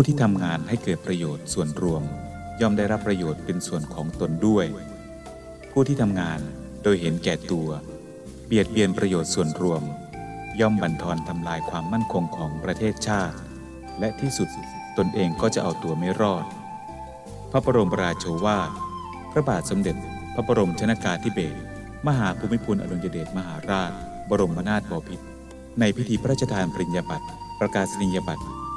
ผู้ที่ทำงานให้เกิดประโยชน์ส่วนรวม ย่อมได้รับประโยชน์เป็นส่วนของตนด้วย ผู้ที่ทำงานโดยเห็นแก่ตัว เบียดเบียนประโยชน์ส่วนรวม ย่อมบั่นทอนทำลายความมั่นคงของประเทศชาติ และที่สุดตนเองก็จะเอาตัวไม่รอด พระบรมราโชวาทพระบาทสมเด็จ พระบรมชนากาธิเบศรมหาภูมิพลอดุลยเดชมหาราช บรมนาถบพิตรในพิธีพระราชทานปริญญาบัตรประกาศนียบัตร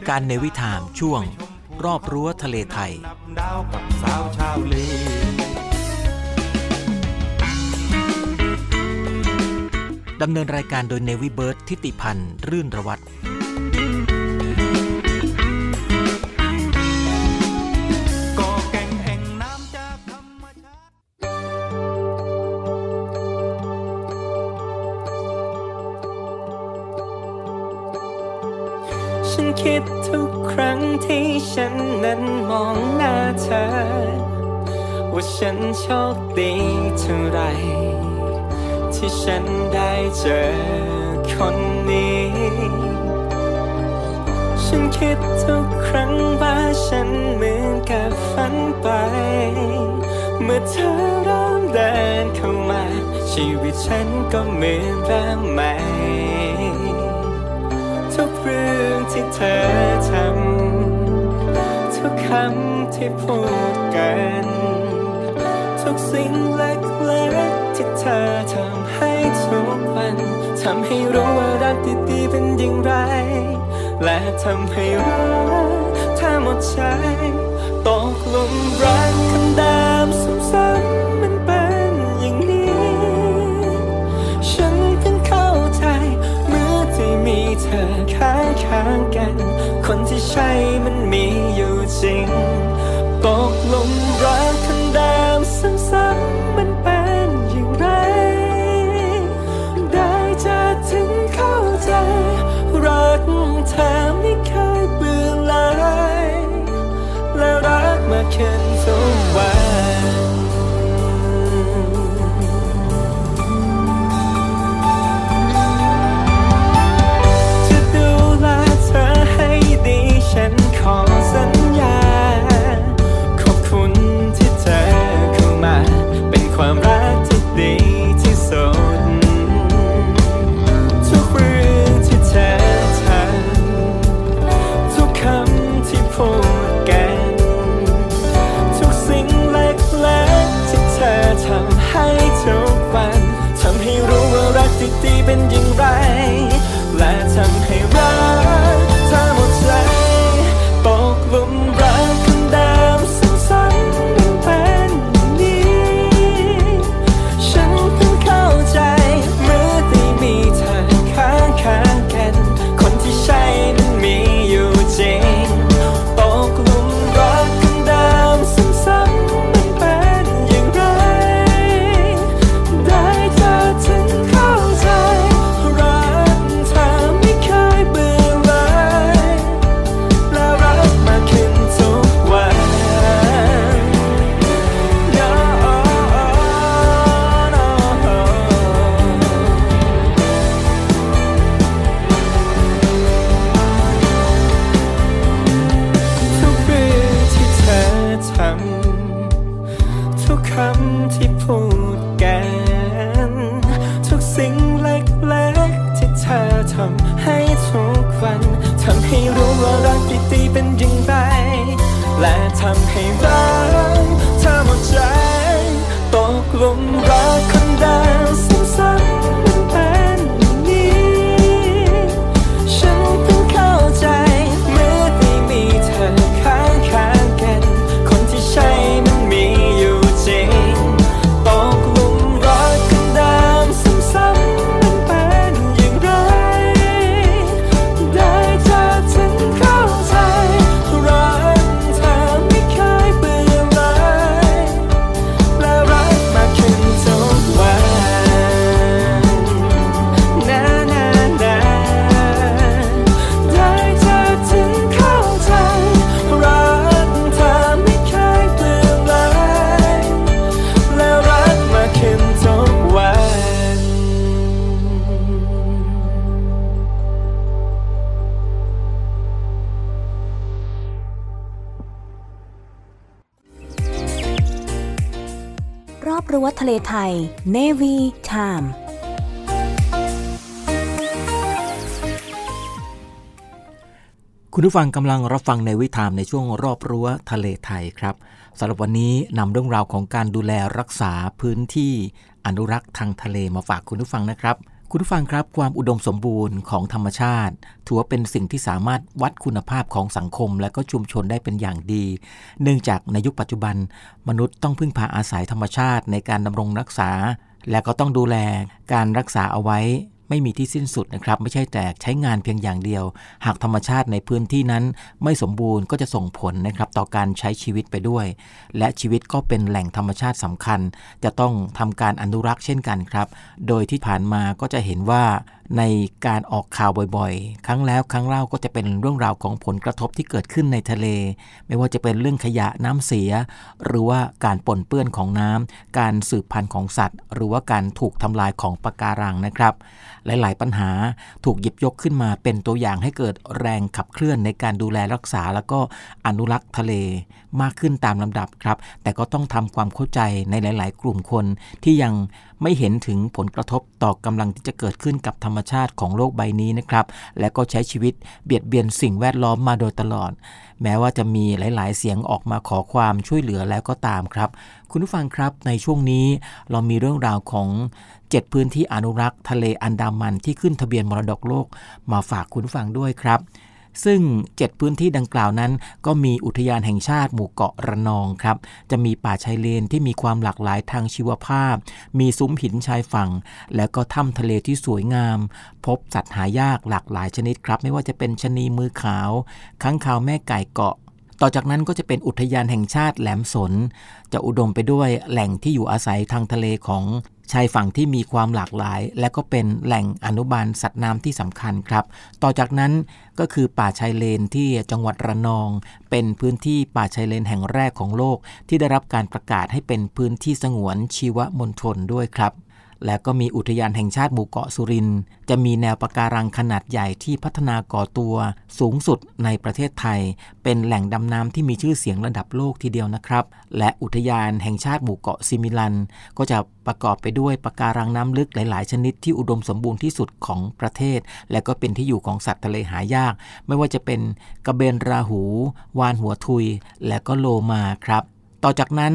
ายการเนวิทามช่วง รอบรั้วทะเลไทย ดาวกับสาวชาวเลดำเนินรายการโดยเนวิเบิร์ตทิติพันธ์ รื่นระวัตร คิดทุกครั้งที่ฉันนั้นมองหน้าเธอ ว่าฉันโชคดีเท่าไร ที่ฉันได้เจอคนนี้ ฉันคิดทุกครั้งว่าฉันเหมือนกับฝันไป เมื่อเธอเริ่มเดินเข้ามา ชีวิตฉันก็เหมือนเริ่มใหม่ทุกเรื่อง ที่เธอทำทุกคำที่พูดกัน ทุกสิ่งเล็กๆที่เธอทำให้ทุกวันทำให้รู้ว่ารักดีๆเป็นอย่างไร และทำให้รักถ้าหมดใจตกลุมรัก ธอข้างข้างกัน คนที่ใช่มันมีอยู่จริง ตกหลุมรักคนเดิมซ้ำๆมันเป็นอย่างไร ได้จะถึงเข้าใจ รักเธอไม่เคยเบื่อเลยและรักมาขึ้นทุก Navy Time คุณผู้ฟังกำลังรับฟังในวิถามในช่วงรอบรั้วทะเลไทยครับสำหรับวันนี้นำเรื่องราวของการดูแลรักษาพื้นที่อนุรักษ์ทางทะเลมาฝากคุณผู้ฟังนะครับ คุณผู้ฟังครับความอุดมสมบูรณ์ของธรรมชาติ ถือว่าเป็นสิ่งที่สามารถวัดคุณภาพของสังคมและก็ชุมชนได้เป็นอย่างดี เนื่องจากในยุคปัจจุบัน มนุษย์ต้องพึ่งพาอาศัยธรรมชาติในการดำรงรักษา และก็ต้องดูแลการรักษาเอาไว้ ไม่มีที่สิ้นสุดนะครับ ไม่ใช่แต่ใช้งานเพียงอย่างเดียว หากธรรมชาติในพื้นที่นั้นไม่สมบูรณ์ก็จะส่งผลนะครับต่อการใช้ชีวิตไปด้วย และชีวิตก็เป็นแหล่งธรรมชาติสำคัญ จะต้องทำการอนุรักษ์เช่นกันครับ โดยที่ผ่านมาก็จะเห็นว่า ในการออกข่าวบ่อยๆ ครั้งแล้วครั้งเล่าก็จะเป็นเรื่องราวของผลกระทบที่เกิดขึ้นในทะเล ไม่ว่าจะเป็นเรื่องขยะน้ำเสีย หรือว่าการปนเปื้อนของน้ำการสืบพันธุ์ของสัตว์ หรือว่าการถูกทำลายของปะการังนะครับ หลายๆ ปัญหาถูกหยิบยกขึ้นมาเป็นตัวอย่างให้เกิดแรงขับเคลื่อนในการดูแลรักษา แล้วก็อนุรักษ์ทะเล มากขึ้นตามลำดับครับ แต่ก็ต้องทำความเข้าใจในหลาย ๆ กลุ่มคนที่ยังไม่เห็นถึงผลกระทบต่อกำลังที่จะเกิดขึ้นกับธรรมชาติของโลกใบนี้นะครับ และก็ใช้ชีวิตเบียดเบียนสิ่งแวดล้อมมาโดยตลอด แม้ว่าจะมีหลาย ๆ เสียงออกมาขอความช่วยเหลือแล้วก็ตามครับ คุณผู้ฟังครับในช่วงนี้เรามีเรื่องราวของ7พื้นที่อนุรักษ์ ทะเลอันดามันที่ขึ้นทะเบียนมรดกโลก มาฝากคุณผู้ฟังด้วยครับ ซึ่ง 7 พื้นที่ดังกล่าวนั้น ก็มีอุทยานแห่งชาติหมู่เกาะระนองครับ จะมีป่าชายเลนที่มีความหลากหลายทางชีวภาพ มีซุ้มหินชายฝั่ง แล้วก็ถ้ำทะเลที่สวยงาม พบสัตว์หายากหลากหลายชนิดครับ ไม่ว่าจะเป็นชนีมือขาวค้างคาวแม่ไก่เกาะต่อจากนั้นก็จะเป็นอุทยานแห่งชาติแหลมสน จะอุดมไปด้วยแหล่งที่อยู่อาศัยทางทะเลของ ชายฝั่งที่มีความหลากหลาย และก็เป็นแหล่งอนุบาลสัตว์น้ำที่สำคัญครับ ต่อจากนั้นก็คือป่าชายเลนที่จังหวัดระนอง เป็นพื้นที่ป่าชายเลนแห่งแรกของโลก ที่ได้รับการประกาศให้เป็นพื้นที่สงวนชีวมณฑลด้วยครับ และก็มีอุทยานแห่งชาติหมู่เกาะสุรินทร์จะมีแนวปะการังขนาดใหญ่ที่พัฒนาก่อตัวสูงสุดในประเทศไทย เป็นแหล่งดำน้ำที่มีชื่อเสียงระดับโลกทีเดียวนะครับ และอุทยานแห่งชาติหมู่เกาะซิมิลัน ก็จะประกอบไปด้วยปะการังน้ำลึกหลาย ๆ ชนิดที่อุดมสมบูรณ์ที่สุดของประเทศ และก็เป็นที่อยู่ของสัตว์ทะเลหายาก ไม่ว่าจะเป็นกระเบนราหู วานหัวทุย และก็โลมาครับ ต่อจากนั้น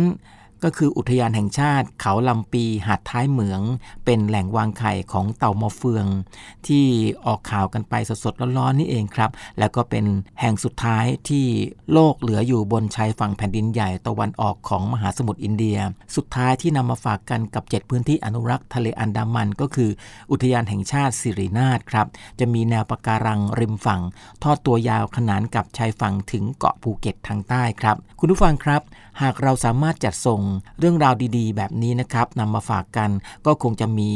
ก็คืออุทยานแห่งชาติเขาลำปีหาดท้ายเหมือง เป็นแหล่งวางไข่ของเต่ามอเฟือง ที่ออกข่าวกันไปสดๆร้อนๆนี่เองครับ แล้วก็เป็นแห่งสุดท้ายที่โลกเหลืออยู่บนชายฝั่งแผ่นดินใหญ่ตะวันออกของมหาสมุทรอินเดีย สุดท้ายที่นำมาฝากกันกับ 7 พื้นที่อนุรักษ์ทะเลอันดามัน ก็คือ อุทยานแห่งชาติสิรินาถครับจะมีแนวปะการังริมฝั่ง ทอดตัวยาวขนานกับชายฝั่งถึงเกาะภูเก็ตทางใต้ครับ คุณผู้ฟังครับ หากเราสามารถจัดส่งเรื่องราวดีๆ แบบนี้นะครับนำมาฝากกันก็คงจะมี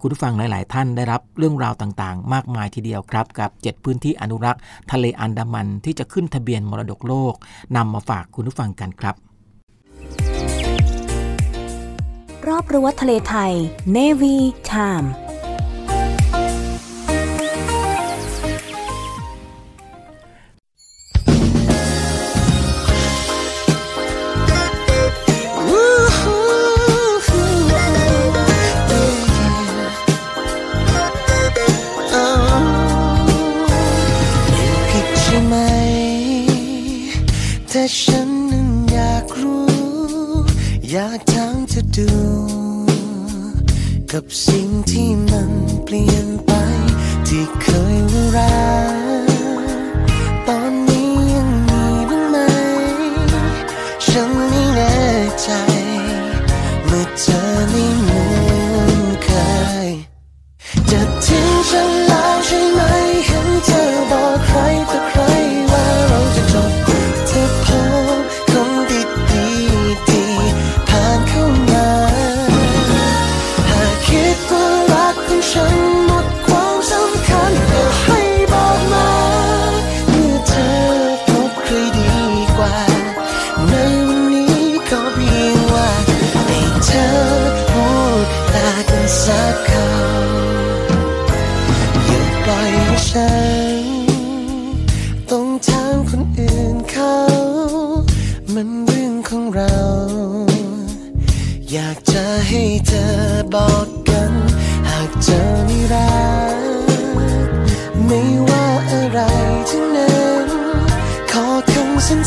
คุณผู้ฟังหลาย ๆ ท่านได้รับเรื่องราวต่างๆ มากมายทีเดียวครับ กับ 7 พื้นที่อนุรักษ์ ทะเลอันดามันที่จะขึ้นทะเบียนมรดกโลกนำมาฝากคุณผู้ฟังกันครับ รอบรั้วทะเลไทย Navy Time แต่ฉันนั้นอยากรู้ อยากถามเธอดู กับสิ่งที่มันเปลี่ยนไป ที่เคยว่ารักตอนนี้ยังมีบ้างไหม ฉันไม่แน่ใจ เมื่อเธอไม่ Sinh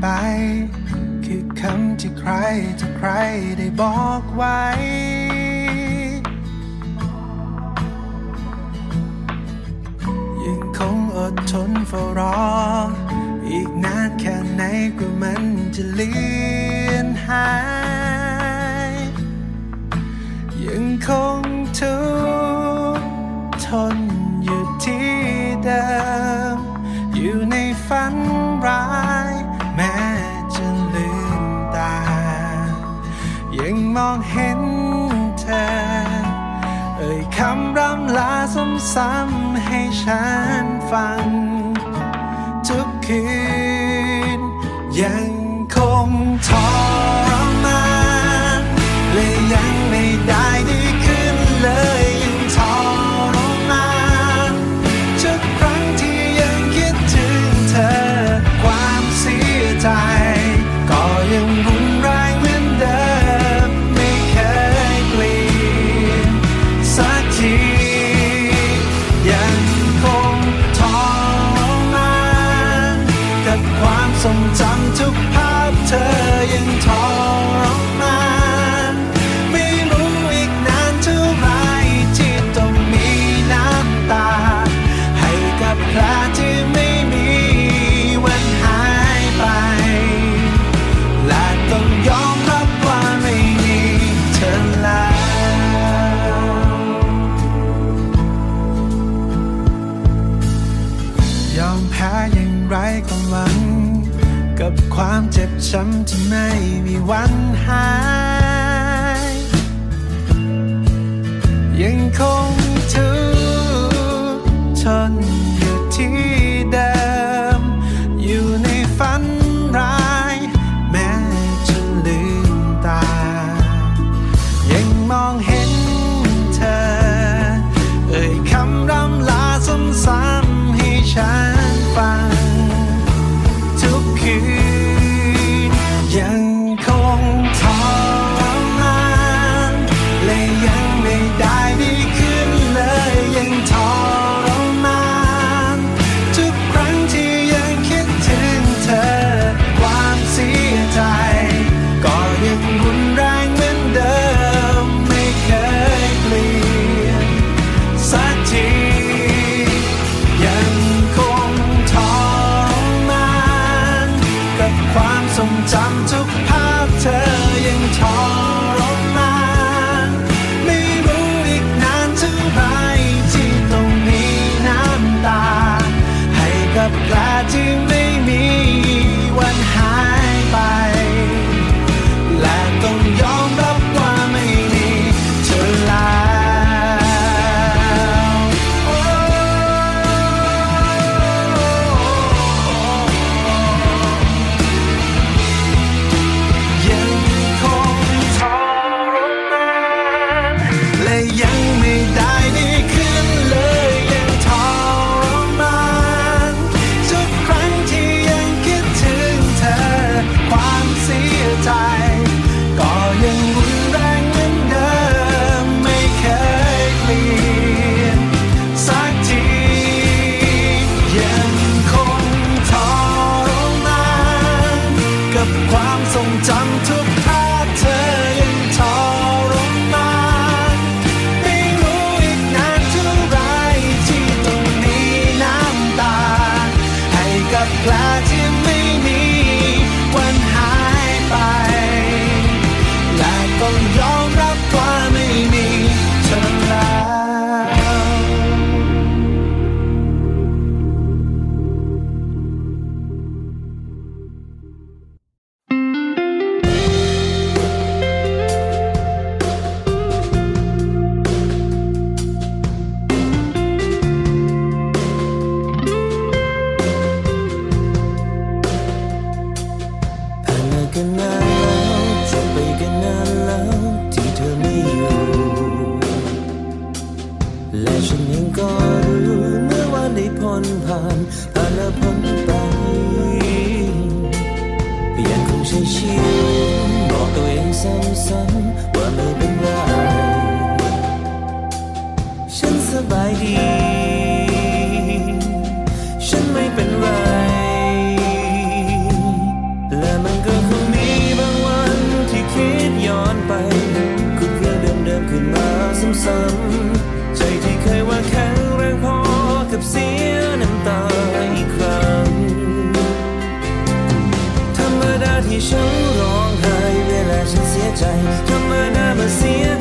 ไป คือคำที่ใครจะใครได้บอกไว้ ยังคงอดทนเฝ้ารอ อีกนานแค่ไหนกว่ามันจะเลือนหาย ยังคงทุกทนอยู่ที่เดิม มองเห็นเธอ เอ่ยคำร่ำลาซ้ำๆให้ฉันฟัง ทุกคืนยัง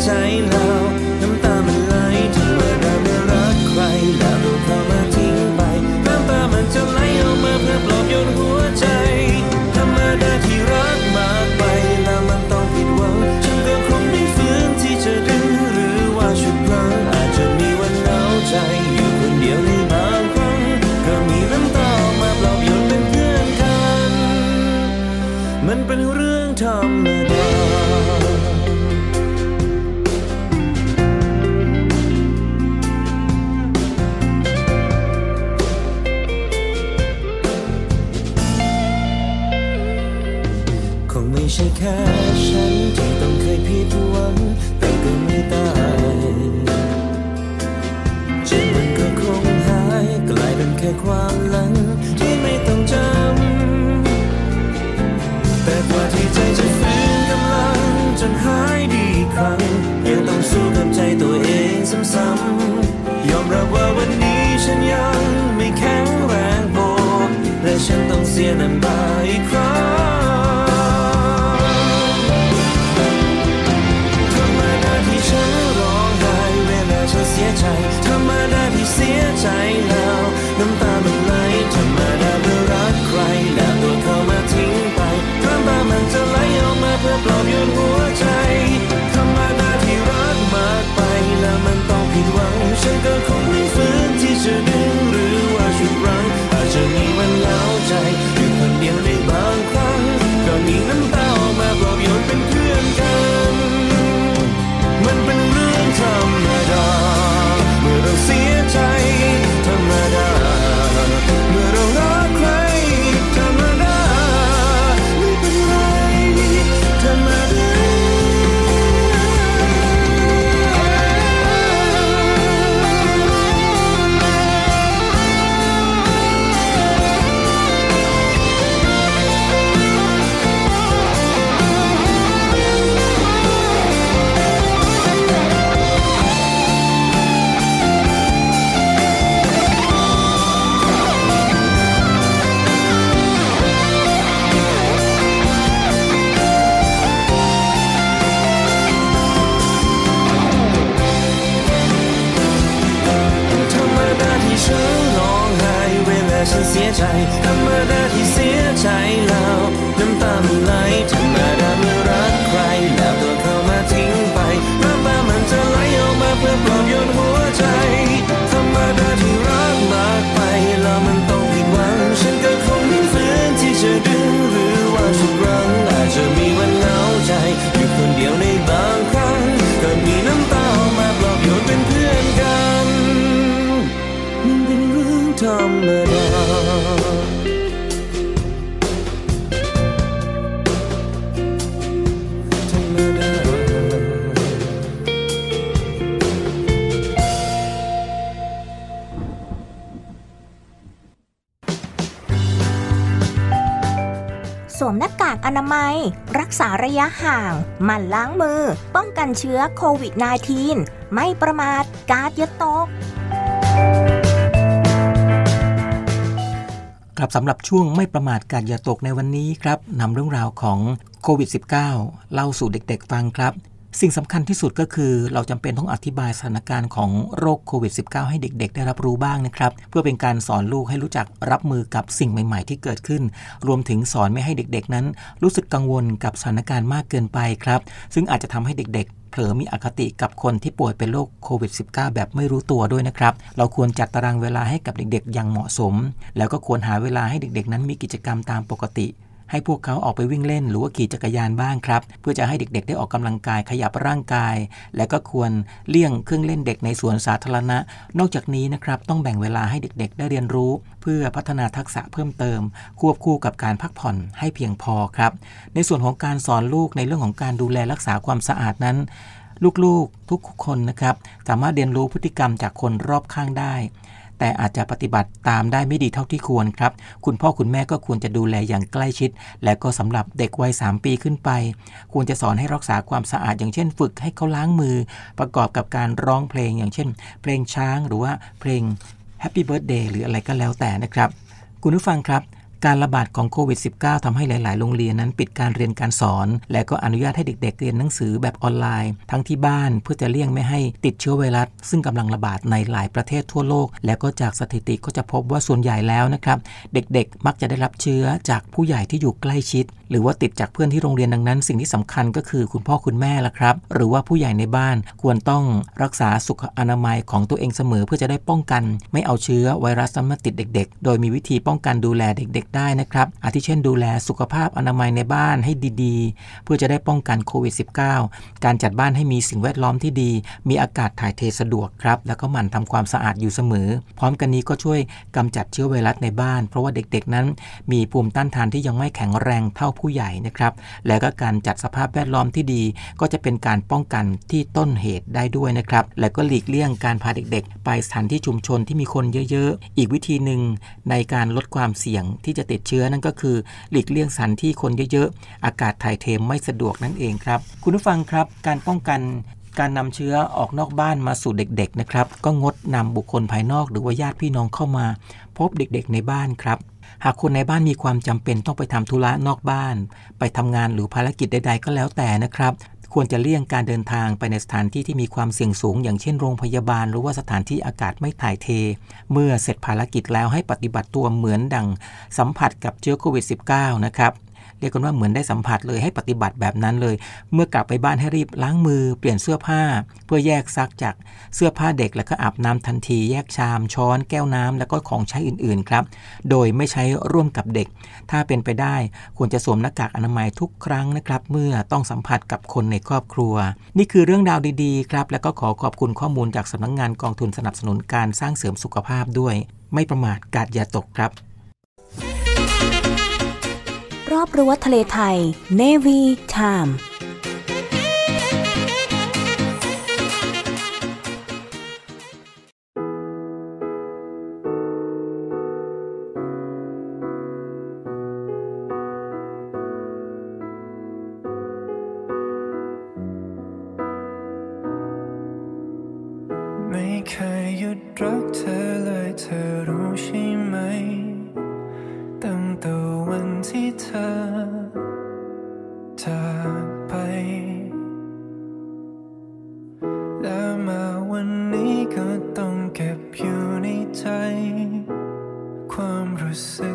มื่อ นั้ไมดาทีฉันร้องไห้เวลาเธอเสียใจธรรมดาทีเสียใจแล้ว น้ำตาไหลธรรมดาเมื่รักใครแล้วตัวเขามาทิ้งไปน้ำตามันจะไหลออกมาเพื่อปลอบโยนหัวใจธรรมดาทีรักมากไปแล้วมันต้องผิดหวังฉันก็คงไม่ฟื้นที่จะดึง มันล้างมือ ป้องกันเชื้อโควิด -19 ไม่ประมาทกาดย่าตก ครับสำหรับช่วงไม่ประมาทการอย่าตกในวันนี้ครับนำเรื่องราวของโควิด -19 เล่าสู่เด็กๆฟังครับ สิ่งสำคัญที่สุดก็คือเราจำเป็นต้องอธิบายสถานการณ์ของโรคโควิด -19 ให้เด็กๆ ได้รับรู้บ้างนะครับ เพื่อเป็นการสอนลูกให้รู้จักรับมือกับสิ่งใหม่ ๆ ที่เกิดขึ้น รวมถึงสอนไม่ให้เด็กๆ นั้น รู้สึกกังวลกับสถานการณ์มากเกินไปครับ ซึ่งอาจจะทำให้เด็กๆ เผลอมีอคติกับคนที่ป่วยเป็นโรคโควิด -19 แบบไม่รู้ตัวด้วยนะครับ เราควรจัดตารางเวลาให้กับเด็กๆ อย่างเหมาะสม แล้วก็ควรหาเวลาให้เด็กๆ นั้นมีกิจกรรมตามปกติ ให้พวกเขาออกไปวิ่งเล่น หรือว่าขี่จักรยานบ้างครับ เพื่อจะให้เด็กๆ ได้ออกกำลังกายขยับร่างกาย และก็ควรเลี่ยงเครื่องเล่นเด็กในสวนสาธารณะ นอกจากนี้นะครับต้องแบ่งเวลาให้เด็กๆ ได้เรียนรู้ เพื่อพัฒนาทักษะเพิ่มเติม ควบคู่กับการพักผ่อนให้เพียงพอครับ ในส่วนของการสอนลูกในเรื่องของการดูแลรักษาความสะอาดนั้นลูกๆ ทุกคนนะครับ สามารถเรียนรู้พฤติกรรมจากคนรอบข้างได้ แต่อาจจะปฏิบัติตามได้ไม่ดีเท่าที่ควรครับ คุณพ่อคุณแม่ก็ควรจะดูแลอย่างใกล้ชิด และก็สำหรับเด็กวัย 3 ปีขึ้นไป ควรจะสอนให้รักษาความสะอาดอย่างเช่น ฝึกให้เขาล้างมือ ประกอบกับการร้องเพลงอย่างเช่น เพลงช้างหรือว่าเพลง Happy Birthday หรืออะไรก็แล้วแต่นะครับ คุณผู้ฟังครับ การระบาดของโควิด -19 ทำให้หลาย ๆ โรงเรียนนั้นปิดการเรียนการสอน และก็อนุญาตให้เด็ก ๆ เรียนหนังสือแบบออนไลน์ ทั้งที่บ้านเพื่อจะเลี่ยงไม่ให้ติดเชื้อไวรัส ซึ่งกำลังระบาดในหลายประเทศทั่วโลก และก็จากสถิติก็จะพบว่าส่วนใหญ่แล้วนะครับ เด็ก ๆ มักจะได้รับเชื้อจากผู้ใหญ่ที่อยู่ใกล้ชิด หรือว่าติดจากเพื่อนที่โรงเรียนดังนั้น สิ่งที่สำคัญก็คือคุณพ่อคุณแม่ละครับ หรือว่าผู้ใหญ่ในบ้านควรต้องรักษาสุขอนามัยของตัวเองเสมอ เพื่อจะได้ป้องกัน ไม่เอาเชื้อไวรัสนั้นมาติดเด็ก ๆ โดยมีวิธีป้องกันดูแลเด็กๆได้นะครับ อาทิเช่นดูแลสุขภาพอนามัยในบ้านให้ดีๆ เพื่อจะได้ป้องกันโควิด -19 การจัดบ้านให้มีสิ่งแวดล้อมที่ดี มีอากาศถ่ายเทสะดวกครับ แล้วก็หมั่นทำความสะอาดอยู่เสมอ พร้อมกันนี้ก็ช่วยกำจัดเชื้อไวรัสในบ้าน เพราะว่าเด็กๆนั้น มีภูมิต้านทานที่ยังไม่แข็งแรงเท่าผู้ใหญ่นะครับ และก็การจัดสภาพแวดล้อมที่ดี ก็จะเป็นการป้องกันที่ต้นเหตุได้ด้วยนะครับ และก็หลีกเลี่ยงการพาเด็กๆ ไปสถานที่ชุมชนที่มีคนเยอะๆ อีกวิธีหนึ่งในการลดความเสี่ยงที่จะติดเชื้อนั่นก็คือ หลีกเลี่ยงสถานที่คนเยอะๆ อากาศถ่ายเทไม่สะดวกนั่นเองครับ คุณผู้ฟังครับ การป้องกันการนำเชื้อออกนอกบ้านมาสู่เด็กๆนะครับ ก็งดนำบุคคลภายนอกหรือว่าญาติพี่น้องเข้ามา พบเด็กๆในบ้านครับ หากคนในบ้านมีความจำเป็นต้องไปทำธุระนอกบ้าน ไปทำงานหรือภารกิจใด ๆ ก็แล้วแต่นะครับ ควรจะเลี่ยงการเดินทางไปในสถานที่ที่มีความเสี่ยงสูง อย่างเช่นโรงพยาบาล หรือว่าสถานที่อากาศไม่ถ่ายเท เมื่อเสร็จภารกิจแล้วให้ปฏิบัติตัวเหมือนดังสัมผัสกับเชื้อโควิด -19 นะครับ เรียกกันว่าเหมือนได้สัมผัสเลยให้ปฏิบัติแบบนั้นเลย เมื่อกลับไปบ้านให้รีบล้างมือเปลี่ยนเสื้อผ้า เพื่อแยกซักจากเสื้อผ้าเด็กแล้วก็อาบน้ำทันที แยกชาม ช้อนแก้วน้ำแล้วก็ของใช้อื่นๆครับ โดยไม่ใช้ร่วมกับเด็ก ถ้าเป็นไปได้ควรจะสวมหน้ากากอนามัยทุกครั้งนะครับ เมื่อต้องสัมผัสกับคนในครอบครัว นี่คือเรื่องราวดีๆครับ แล้วก็ขอขอบคุณข้อมูลจากสำนักงงานกองทุนสนับสนุนการสร้างเสริมสุขภาพด้วย ไม่ประมาทกาดอย่าตกครับ รอบรั้วทะเลไทย Navy Time วันนี้ก็ต้องเก็บอยู่ในใจ ความรู้สึก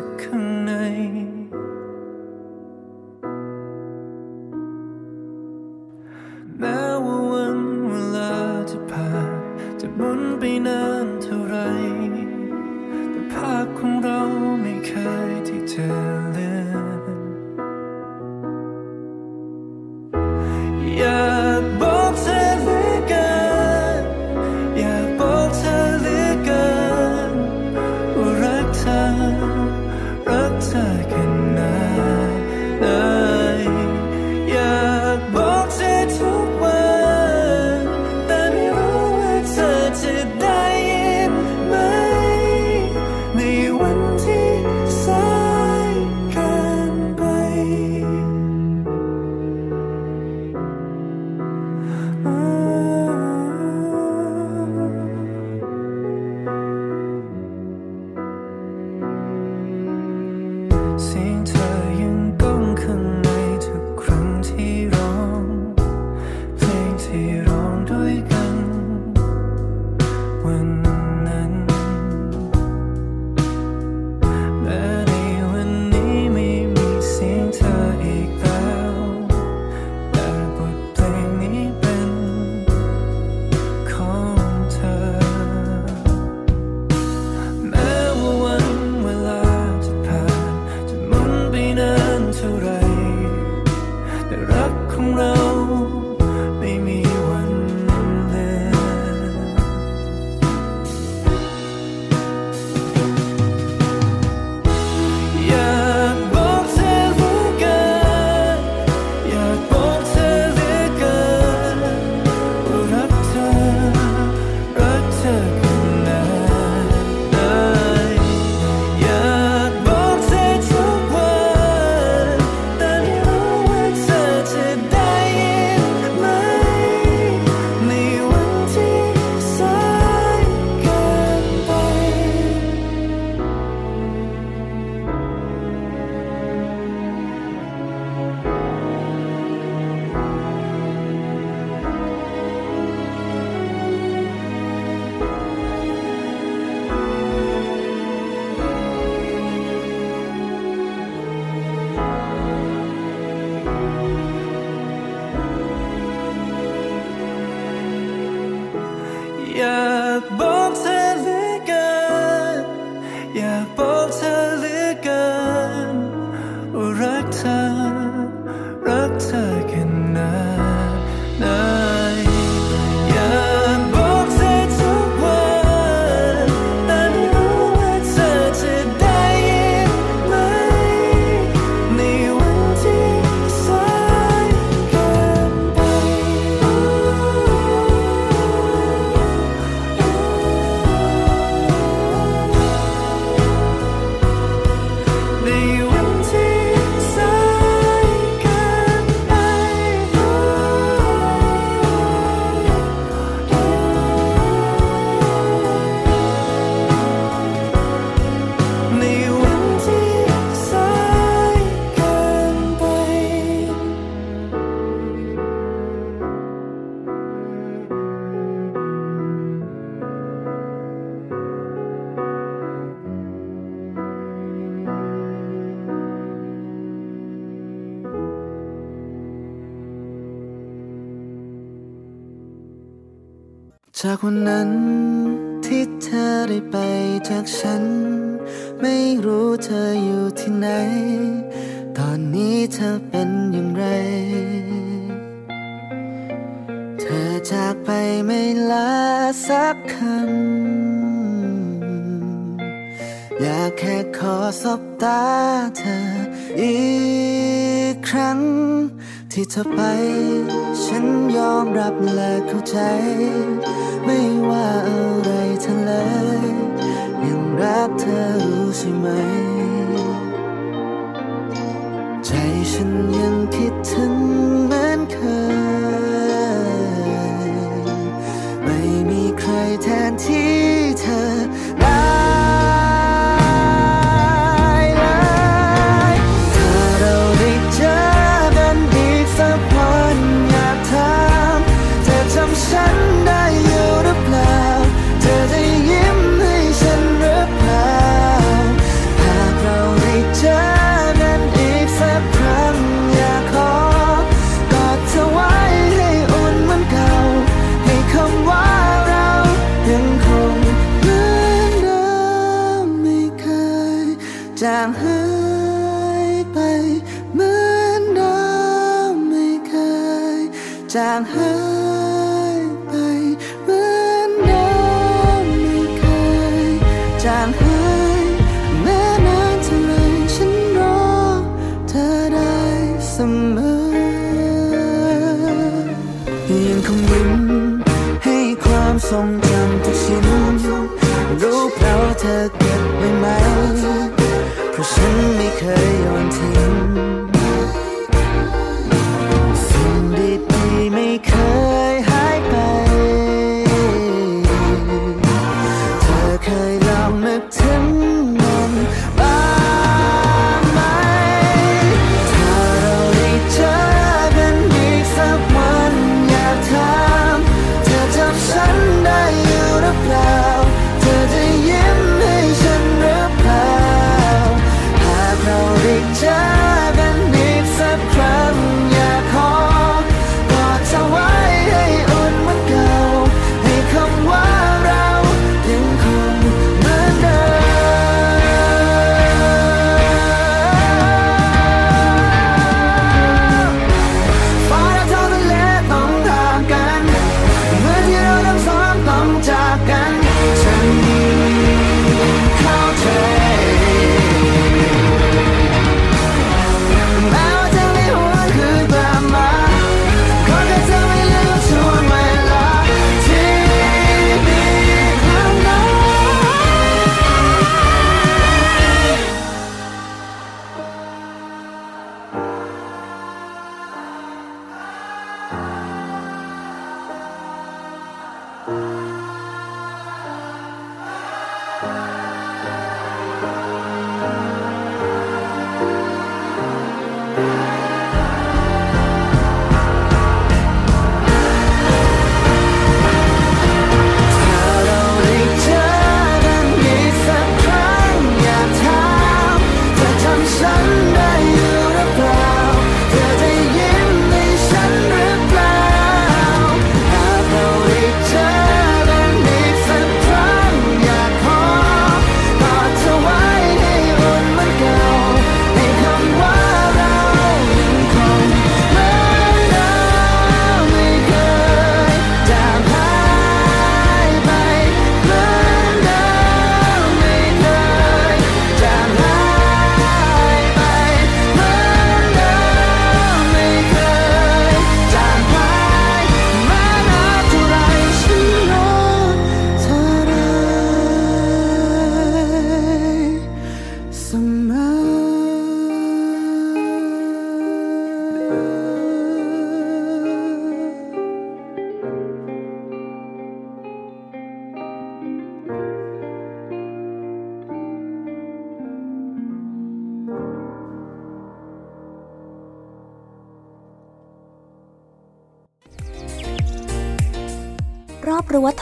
จากวันนั้นที่เธอได้ไปจากฉัน ไม่รู้เธออยู่ที่ไหน ตอนนี้เธอเป็นอย่างไร เธอจากไปไม่ลาสักคำ อยากแค่ขอสบตาเธออีกครั้ง ที่เธอไป ฉันยอมรับและเข้าใจ ไม่ว่าอะไรทั้งเลยยังรักเธอรู้ใช่ไหม ใจฉันยังคิดถึง corazón.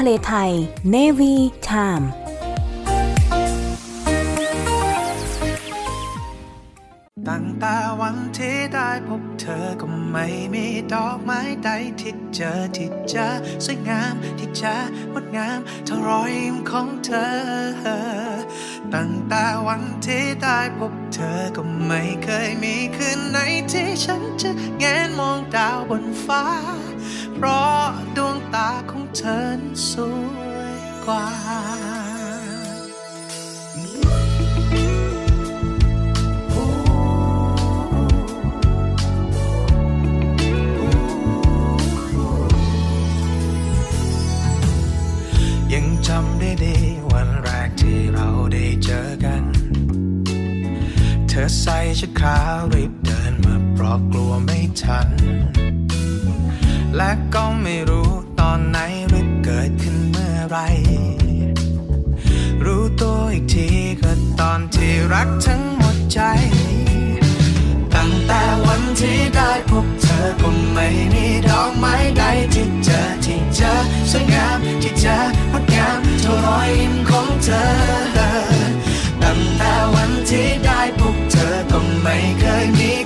ลไทย Navy Time ตั้งแต่วันที่ได้พบเธอก็ไม่มีดอกไม้ใดที่เจอที่จะสวยงามที่จะงดงามเท่ารอยยิ้มของเธอ ตั้งแต่วันที่ได้พบเธอก็ไม่เคยมีคืนไหนที่ฉันจะแงนมองดาวบนฟ้า เพราะดวงตาของเธอสวยกว่าจำได้ดีวันแรกที่เราได้เจอกัน เธอใส่ชุดขาวรีบเดินมาเพราะกลัวไม่ทัน และก็ไม่รู้ตอนไหนหรือเกิดขึ้นเมื่อไร รู้ตัวอีกทีก็ตอนที่รักทั้งหมดใจ ตั้งแต่วันที่ได้พบเธอก็ไม่มีดอกไม้ใดที่เจอที่เจอสวยงามที่เจองดงามเท่ารอยยิ้มของเธอ ตั้งแต่วันที่ได้พบเธอก็ไม่เคยมี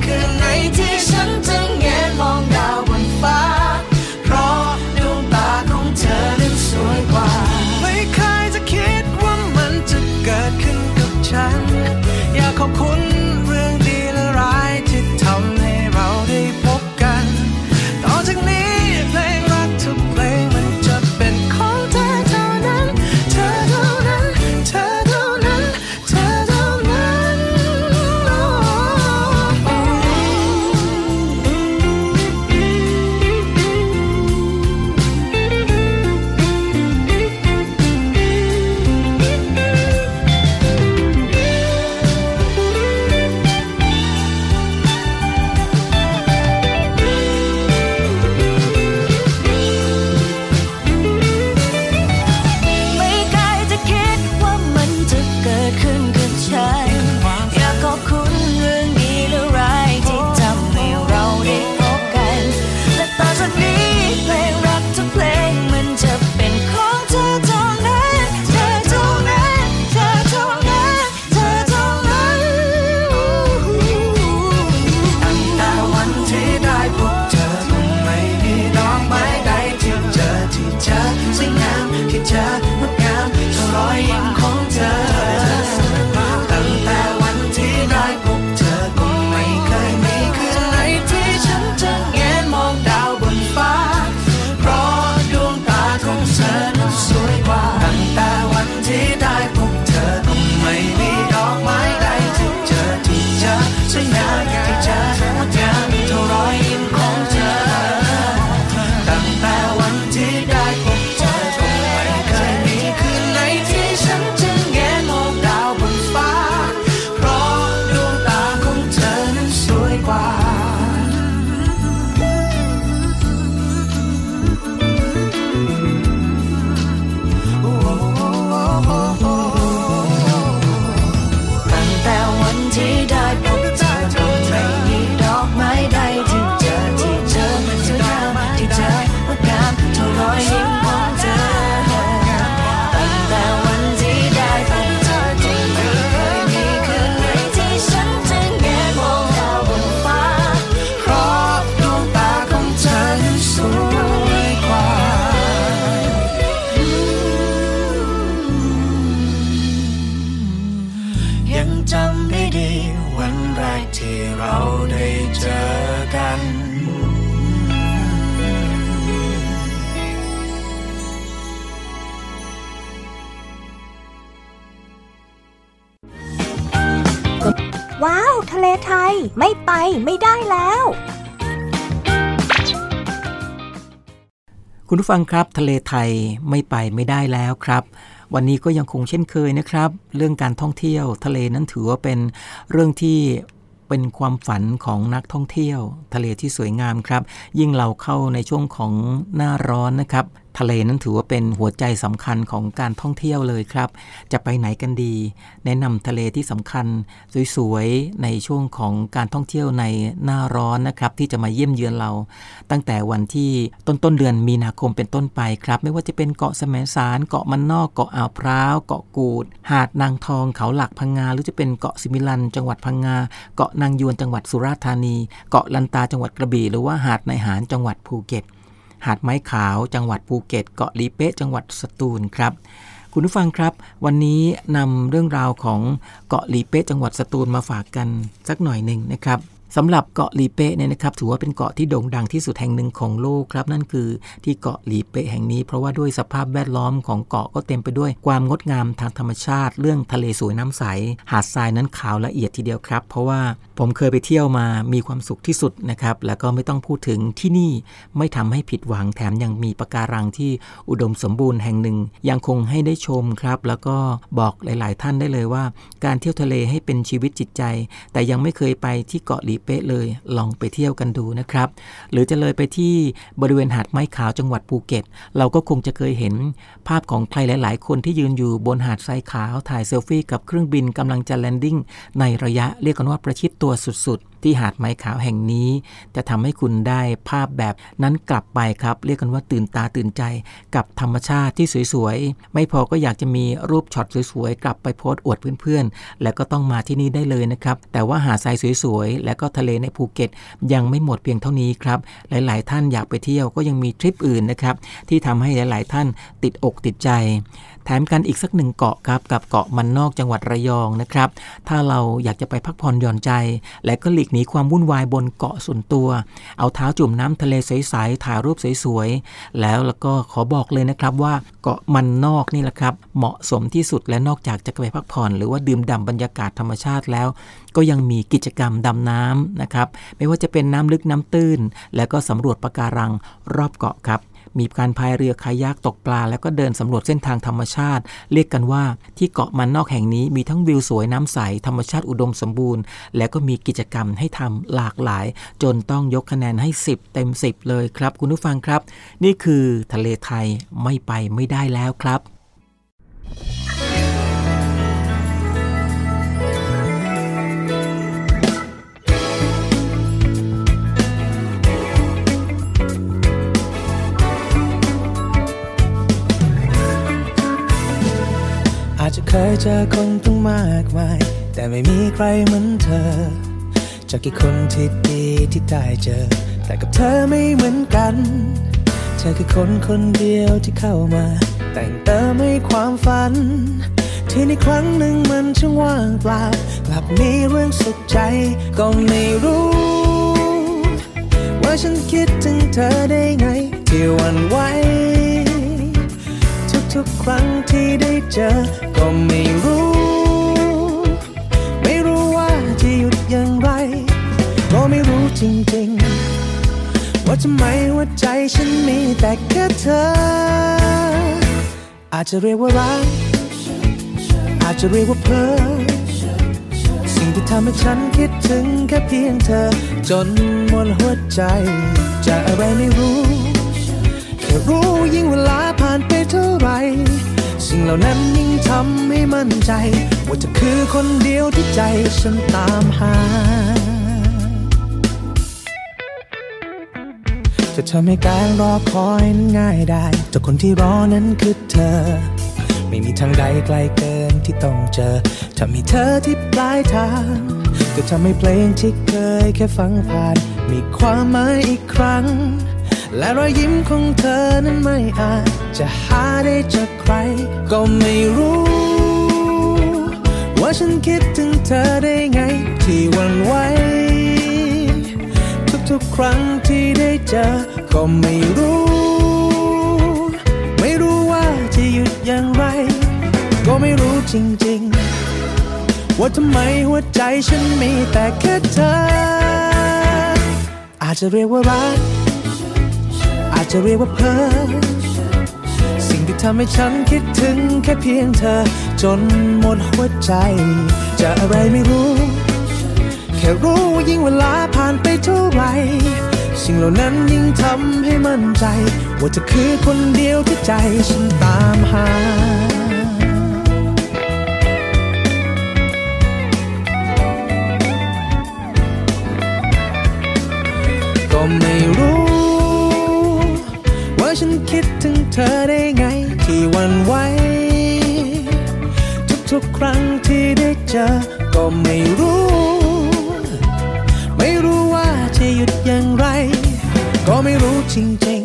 คุณผู้ฟังครับทะเลไทยไม่ไปไม่ได้แล้วครับ วันนี้ก็ยังคงเช่นเคยนะครับ เรื่องการท่องเที่ยวทะเลนั้นถือว่าเป็นเรื่องที่เป็นความฝันของนักท่องเที่ยว ทะเลที่สวยงามครับ ยิ่งเราเข้าในช่วงของหน้าร้อนนะครับ ทะเลนั้นถือว่าเป็นหัวใจสำคัญของการท่องเที่ยวเลยครับ จะไปไหนกันดี แนะนำทะเลที่สำคัญ สวยๆ ในช่วงของการท่องเที่ยวในหน้าร้อนนะครับ ที่จะมาเยี่ยมเยือนเรา ตั้งแต่วันที่ต้นต้นเดือนมีนาคมเป็นต้นไปครับ ไม่ว่าจะเป็นเกาะแสมสารเกาะมันนอกเกาะอ่าวพร้าวเกาะกูด หาดนางทองเขาหลักพังงา หรือจะเป็นเกาะสิมิลัน จังหวัดพังงา เกาะนางยวนจังหวัดสุราษฎร์ธานี เกาะลันตาจังหวัดกระบี่หรือว่าหาดในหารจังหวัดภูเก็ต หาดไม้ขาว จังหวัดภูเก็ต เกาะลีเป๊ะจังหวัดสตูลครับคุณผู้ฟังครับ วันนี้นำเรื่องราวของเกาะลีเป๊ะจังหวัดสตูลมาฝากกันสักหน่อยหนึ่งนะครับ สำหรับเกาะลีเป๊ะเนี่ยนะครับถือว่าเป็นเกาะที่โด่งดังที่สุดแห่งหนึ่งของโลกครับนั่นคือที่เกาะลีเป๊ะแห่งนี้ เพราะว่าด้วยสภาพแวดล้อมของเกาะก็เต็มไปด้วยความงดงามทางธรรมชาติ เรื่องทะเลสวยน้ำใส หาดทรายนั้นขาวละเอียดทีเดียวครับ เพราะว่าผมเคยไปเที่ยวมามีความสุขที่สุดนะครับแล้วก็ไม่ต้องพูดถึงที่นี่ไม่ทำให้ผิดหวังแถมยังมีปะการังที่อุดมสมบูรณ์แห่งหนึ่ง ยังคงให้ได้ชมครับ แล้วก็บอกหลาย ๆ ท่านได้เลยว่า การเที่ยวทะเลให้เป็นชีวิตจิตใจ แต่ยังไม่เคยไปที่เกาะหลีเป๊ะเลย ลองไปเที่ยวกันดูนะครับ หรือจะเลยไปที่บริเวณหาดไม้ขาวจังหวัดภูเก็ต เราก็คงจะเคยเห็นภาพของใครหลาย ๆ คนที่ยืนอยู่บนหาดทรายขาวถ่ายเซลฟี่กับเครื่องบินกำลังจะแลนดิ้งในระยะเรียกกันว่าประชิดตัวสุด ๆที่หาดไม้ขาวแห่งนี้ จะทำให้คุณได้ภาพแบบนั้นกลับไปครับ เรียกกันว่าตื่นตาตื่นใจ กับธรรมชาติที่สวยๆ ไม่พอก็อยากจะมีรูปช็อตสวยๆ กลับไปโพสต์อวดเพื่อนๆ แล้วก็ต้องมาที่นี่ได้เลยนะครับ แต่ว่าหาดทรายสวยๆ และก็ทะเลในภูเก็ต ยังไม่หมดเพียงเท่านี้ครับ หลาย ๆ ท่านอยากไปเที่ยวก็ยังมีทริปอื่นนะครับที่ทำให้หลาย ๆ ท่านติดอกติดใจ แถมกันอีกสักหนึ่งเกาะครับกับเกาะมันนอกจังหวัดระยองนะครับ ถ้าเราอยากจะไปพักผ่อนหย่อนใจ และก็หลีกหนีความวุ่นวายบนเกาะส่วนตัว เอาเท้าจุ่มน้ำทะเลใสๆถ่ายรูปสวยๆแล้วแล้วก็ขอบอกเลยนะครับว่าเกาะมันนอกนี่แหละครับเหมาะสมที่สุดและนอกจากจะไปพักผ่อน หรือว่าดื่มด่ำบรรยากาศธรรมชาติแล้ว ก็ยังมีกิจกรรมดำน้ำนะครับไม่ว่าจะเป็นน้ำลึกน้ำตื้น แล้วก็สำรวจปะการังรอบเกาะครับ มีการพายเรือคายักตกปลา แล้วก็เดินสำรวจเส้นทางธรรมชาติ เรียกกันว่าที่เกาะมันนอกแห่งนี้มีทั้งวิวสวยน้ำใส ธรรมชาติอุดมสมบูรณ์ และก็มีกิจกรรมให้ทำหลากหลาย จนต้องยกคะแนนให้ 10 เต็ม 10 เลยครับ คุณผู้ฟังครับ นี่คือทะเลไทยไม่ไปไม่ได้แล้วครับ จะเคยเจอคนตั้งมากมาย แต่ไม่มีใครเหมือนเธอ จากกี่คนที่ดีที่ได้เจอ แต่กับเธอไม่เหมือนกัน เธอคือคนคนเดียวที่เข้ามา แต่งเติมให้ความฝัน ที่ในครั้งหนึ่งมันช่างว่างเปล่ากลับมีเรื่องสุขใจก็ไม่รู้ ว่าฉันคิดถึงเธอได้ไง ที่วันไหว ทุกครั้งที่ได้เจอ ก็ไม่รู้ ไม่รู้ว่าจะหยุดอย่างไร ก็ไม่รู้จริงๆ ว่าทำไมหัวใจฉันมีแต่แค่เธอ อาจจะเรียกว่ารัก อาจจะเรียกว่าเพลอสิ่งที่ทำให้ฉันคิดถึงแค่เพียงเธอ จนหมดหัวใจ จากอะไรไม่รู้แค่รู้ยิ่งเวลา ผ่านไปเท่าไร สิ่งเหล่านั้นยิ่งทำให้มั่นใจ ว่าเธอคือคนเดียวที่ใจฉันตามหา จะทำให้การรอคอยนั้นง่ายได้แต่คนที่รอนั้นคือเธอ ไม่มีทางใดไกลเกินที่ต้องเจอ ถ้ามีเธอที่ปลายทางก็ทำให้เพลงที่เคยแค่ฟังผ่าน มีความหมายอีกครั้ง และรอยยิ้มของเธอนั้นไม่อาจ จะหาได้จากใครก็ไม่รู้ ว่าฉันคิดถึงเธอได้ไงที่วันไหวทุกๆครั้งที่ได้เจอก็ไม่รู้ ไม่รู้ว่าจะหยุดอย่างไร ก็ไม่รู้จริงๆ ว่าทำไมหัวใจฉันมีแต่แค่เธอ อาจจะเรียกว่ารัก อาจจะเรียกว่าเพ้อ ทำให้ฉันคิดถึงแค่เพียงเธอ จนหมดหัวใจ จะอะไรไม่รู้ แค่รู้ว่ายิ่งเวลาผ่านไปเท่าไหรสิ่งเหล่านั้นยิ่งทำให้มั่นใจ ว่าจะคือคนเดียวที่ใจฉันตามหา กครั้งที่ได้เจอ ก็ไม่รู้ ไม่รู้ว่าจะหยุดอย่างไร ก็ไม่รู้จริง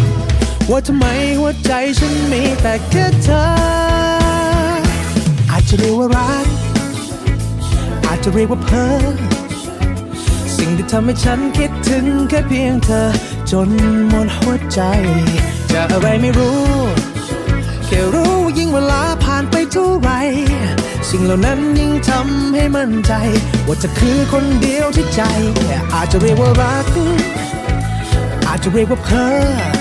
ๆ ว่าทำไมหัวใจฉันมีแต่แค่เธอ อาจจะเรียกว่ารัก อาจจะเรียกว่าเพ้อสิ่งที่ทำให้ฉันคิดถึงแค่เพียงเธอ จนหมดหัวใจ จะอะไรไม่รู้ แค่รู้ว่ายิ่งเวลาผ่าน ไปเท่าไร สิ่งเหล่านั้นยิ่งทำให้มั่นใจ ว่าจะคือคนเดียวที่ใจ อาจจะเรียกว่ารัก อาจจะเรียกว่าเพ้อ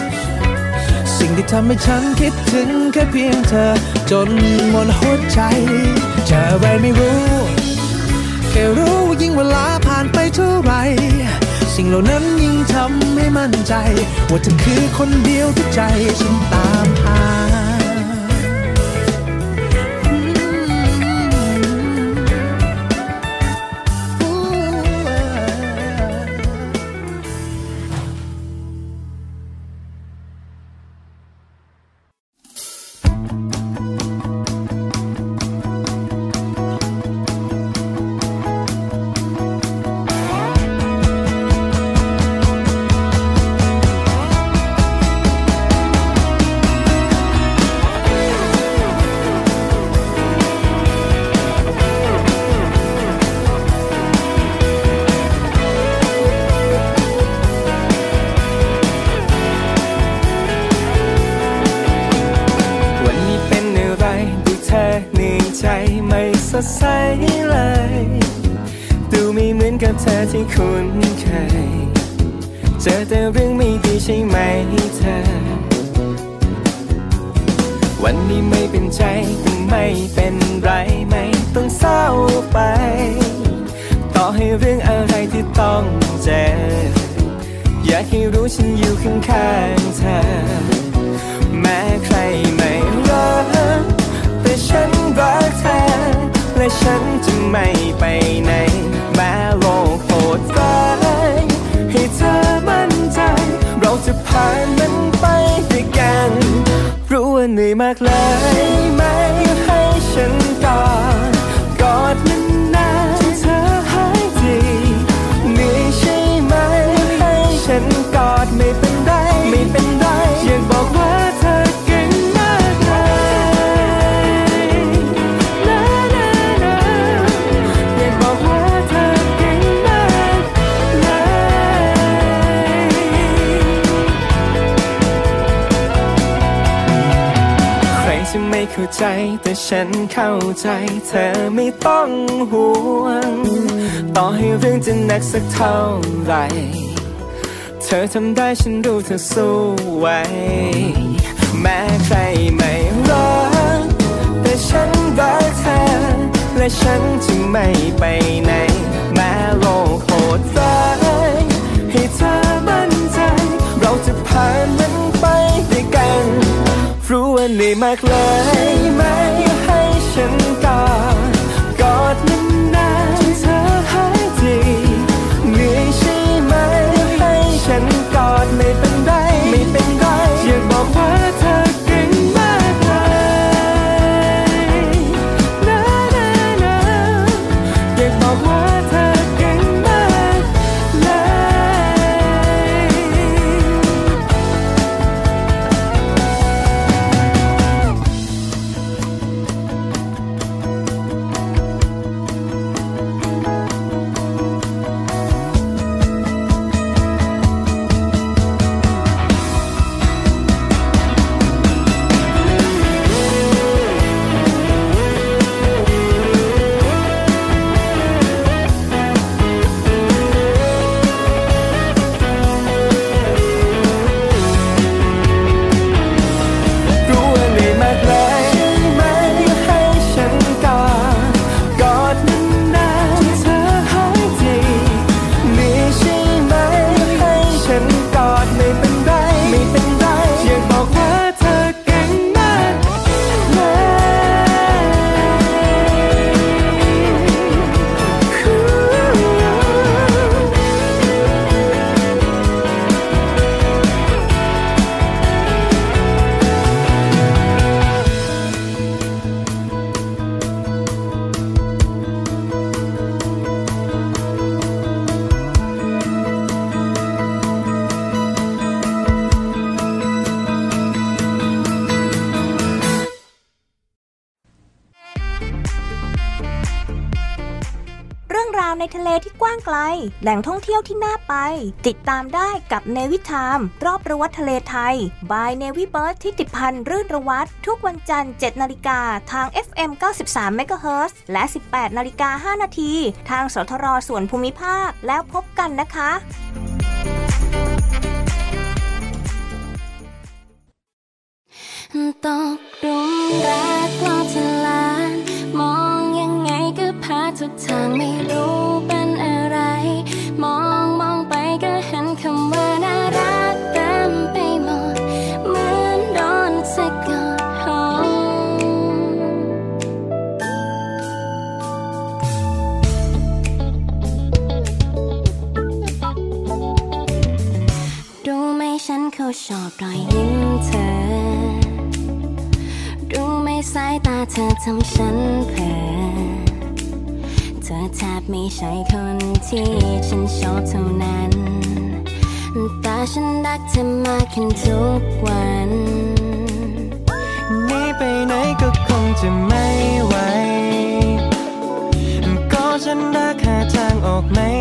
สิ่งที่ทำให้ฉันคิดถึงแค่เพียงเธอ จนหมดหัวใจจะอะไรไม่รู้ แค่รู้ว่ายิ่งเวลาผ่านไปเท่าไร สิ่งเหล่านั้นยิ่งทำให้มั่นใจ ว่าเธอคือคนเดียวที่ใจฉันตามหา ไม่ดีใช่ไหมเธอ วันนี้ไม่เป็นใจก็ไม่เป็นไรไม่ต้องเศร้าไป ต่อให้เรื่องอะไรที่ต้องเจอ อยากให้รู้ฉันอยู่ข้างๆเธอ แม้ใครไม่รักแต่ฉันรักเธอ และฉันจะไม่ไปไหนแม้ จะผ่านมันไปด้วยกัน รู้ว่าเหนื่อยมากเลยไหมให้ฉันกอดกอดมันนานๆเธอหายดีเหนื่อยใช่ไหมให้ฉันกอดไม่เป็นไรไม่เป็นไรอยากบอกว่าเธอ ไม่เข้าใจ แต่ฉันเข้าใจ เธอไม่ต้องห่วง ต่อให้เรื่องจะหนักสักเท่าไหร่ เธอทำได้ฉันรู้เธอสู้ไหวแม้ใครไม่รัก แต่ฉันรักเธอ และฉันจะไม่ไปไหน แม้โลกโหดร้ายให้เธอมั่นใจ เราจะผ่านมันไปด้วยกัน รู้ว่าเหนื่อยมากเลยไหมให้ฉันกอดกอดนนานๆเธอหายดีเหนื่อยใช่ไหมให้ฉันกอดไม่เป็น แหล่งท่องเที่ยวที่น่าไป ติดตามได้กับเนวิทามรอบประวัติทะเลไทย บายเนวิเบิร์ดที่ติพันธ์รื่นระวัตทุกวันจันทร์ 7 นาฬิกาทาง FM 93 MHz และ 18 นาฬิกา 5 นาที ทางสทรส่วนภูมิภาคแล้วพบกันนะคะตกลุม ขอทำฉันเพ้อเธอแทบไม่ใช่คนที่ฉันชอบเท่านั้น แต่ฉันรักเธอมากขึ้นทุกวันนีไปไหนก็คงจะไม่ไหวก็ฉันรักหาทางออกไม่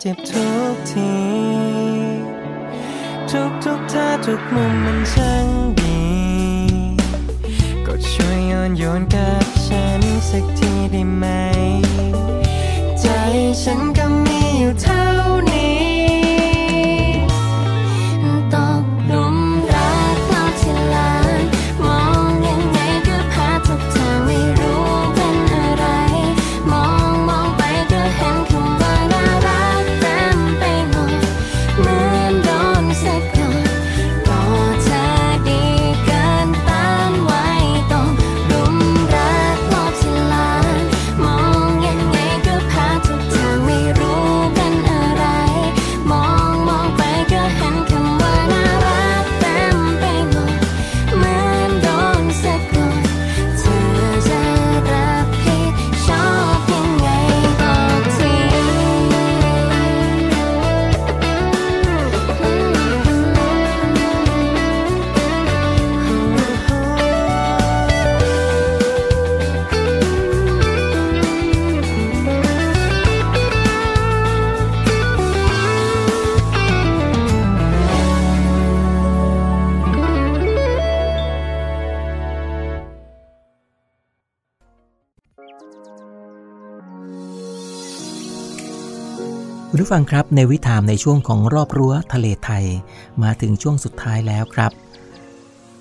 เจ็บทุกที ทุกทุกท่าทุกมุมมันช่างดี ก็ช่วยย้อนโยนกับฉันสักทีได้ไหม ใจฉันก็มีอยู่เท่า ผู้ฟังครับในวิถามในช่วงของรอบรั้วทะเลไทย มาถึงช่วงสุดท้ายแล้วครับ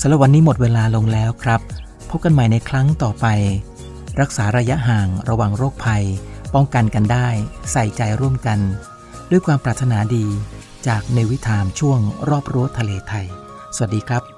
สำหรับวันนี้หมดเวลาลงแล้วครับ พบกันใหม่ในครั้งต่อไป รักษาระยะห่างระวังโรคภัย ป้องกันกันได้ ใส่ใจร่วมกัน ด้วยความปรารถนาดีจากในวิถามช่วงรอบรั้วทะเลไทย สวัสดีครับ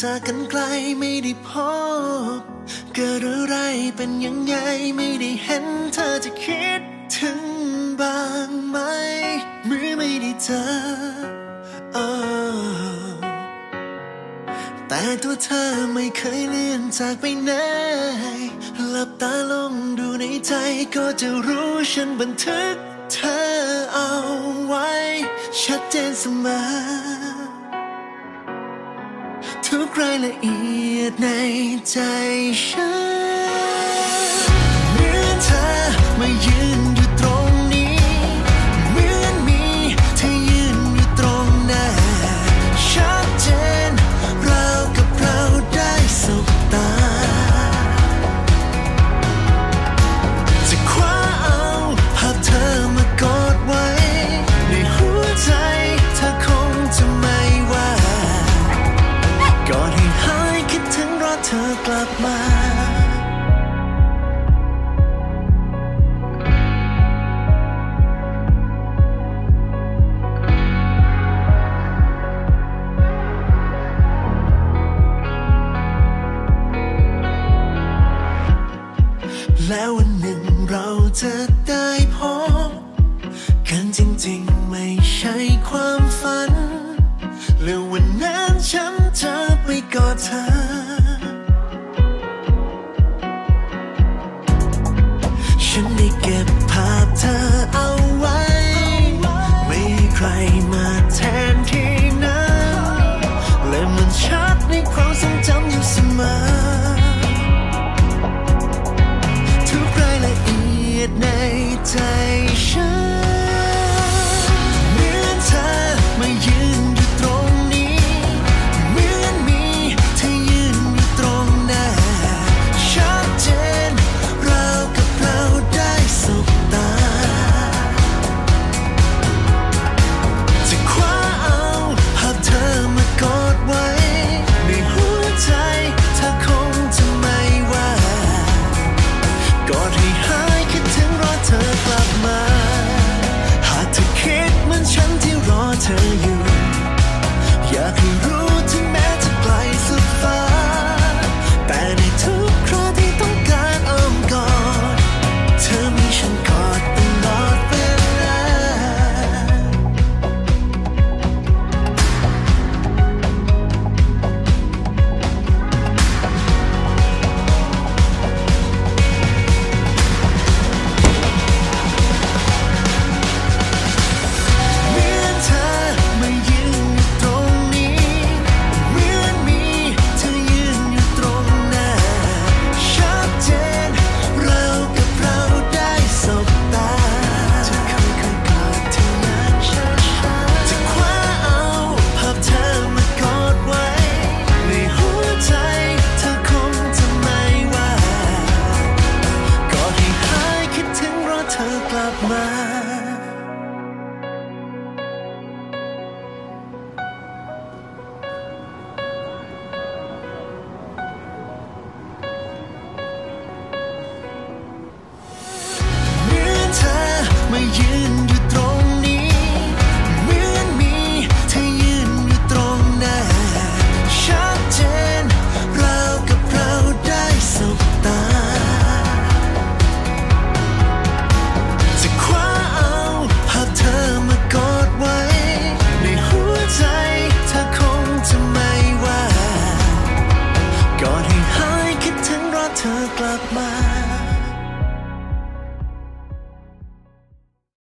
จากกันไกลไม่ได้พบ เกิดอะไรเป็นยังไงไม่ได้เห็นเธอจะคิดถึงบ้างไหมเมื่อไม่ได้เจอเออแต่ตัวเธอไม่เคยเลื่อนจากไปไหนหลับตาลงดูในใจก็จะรู้ฉันบันทึกเธอเอาไว้ ชัดเจนเสมอ ทุกรายละเอียดในใจฉัน ใ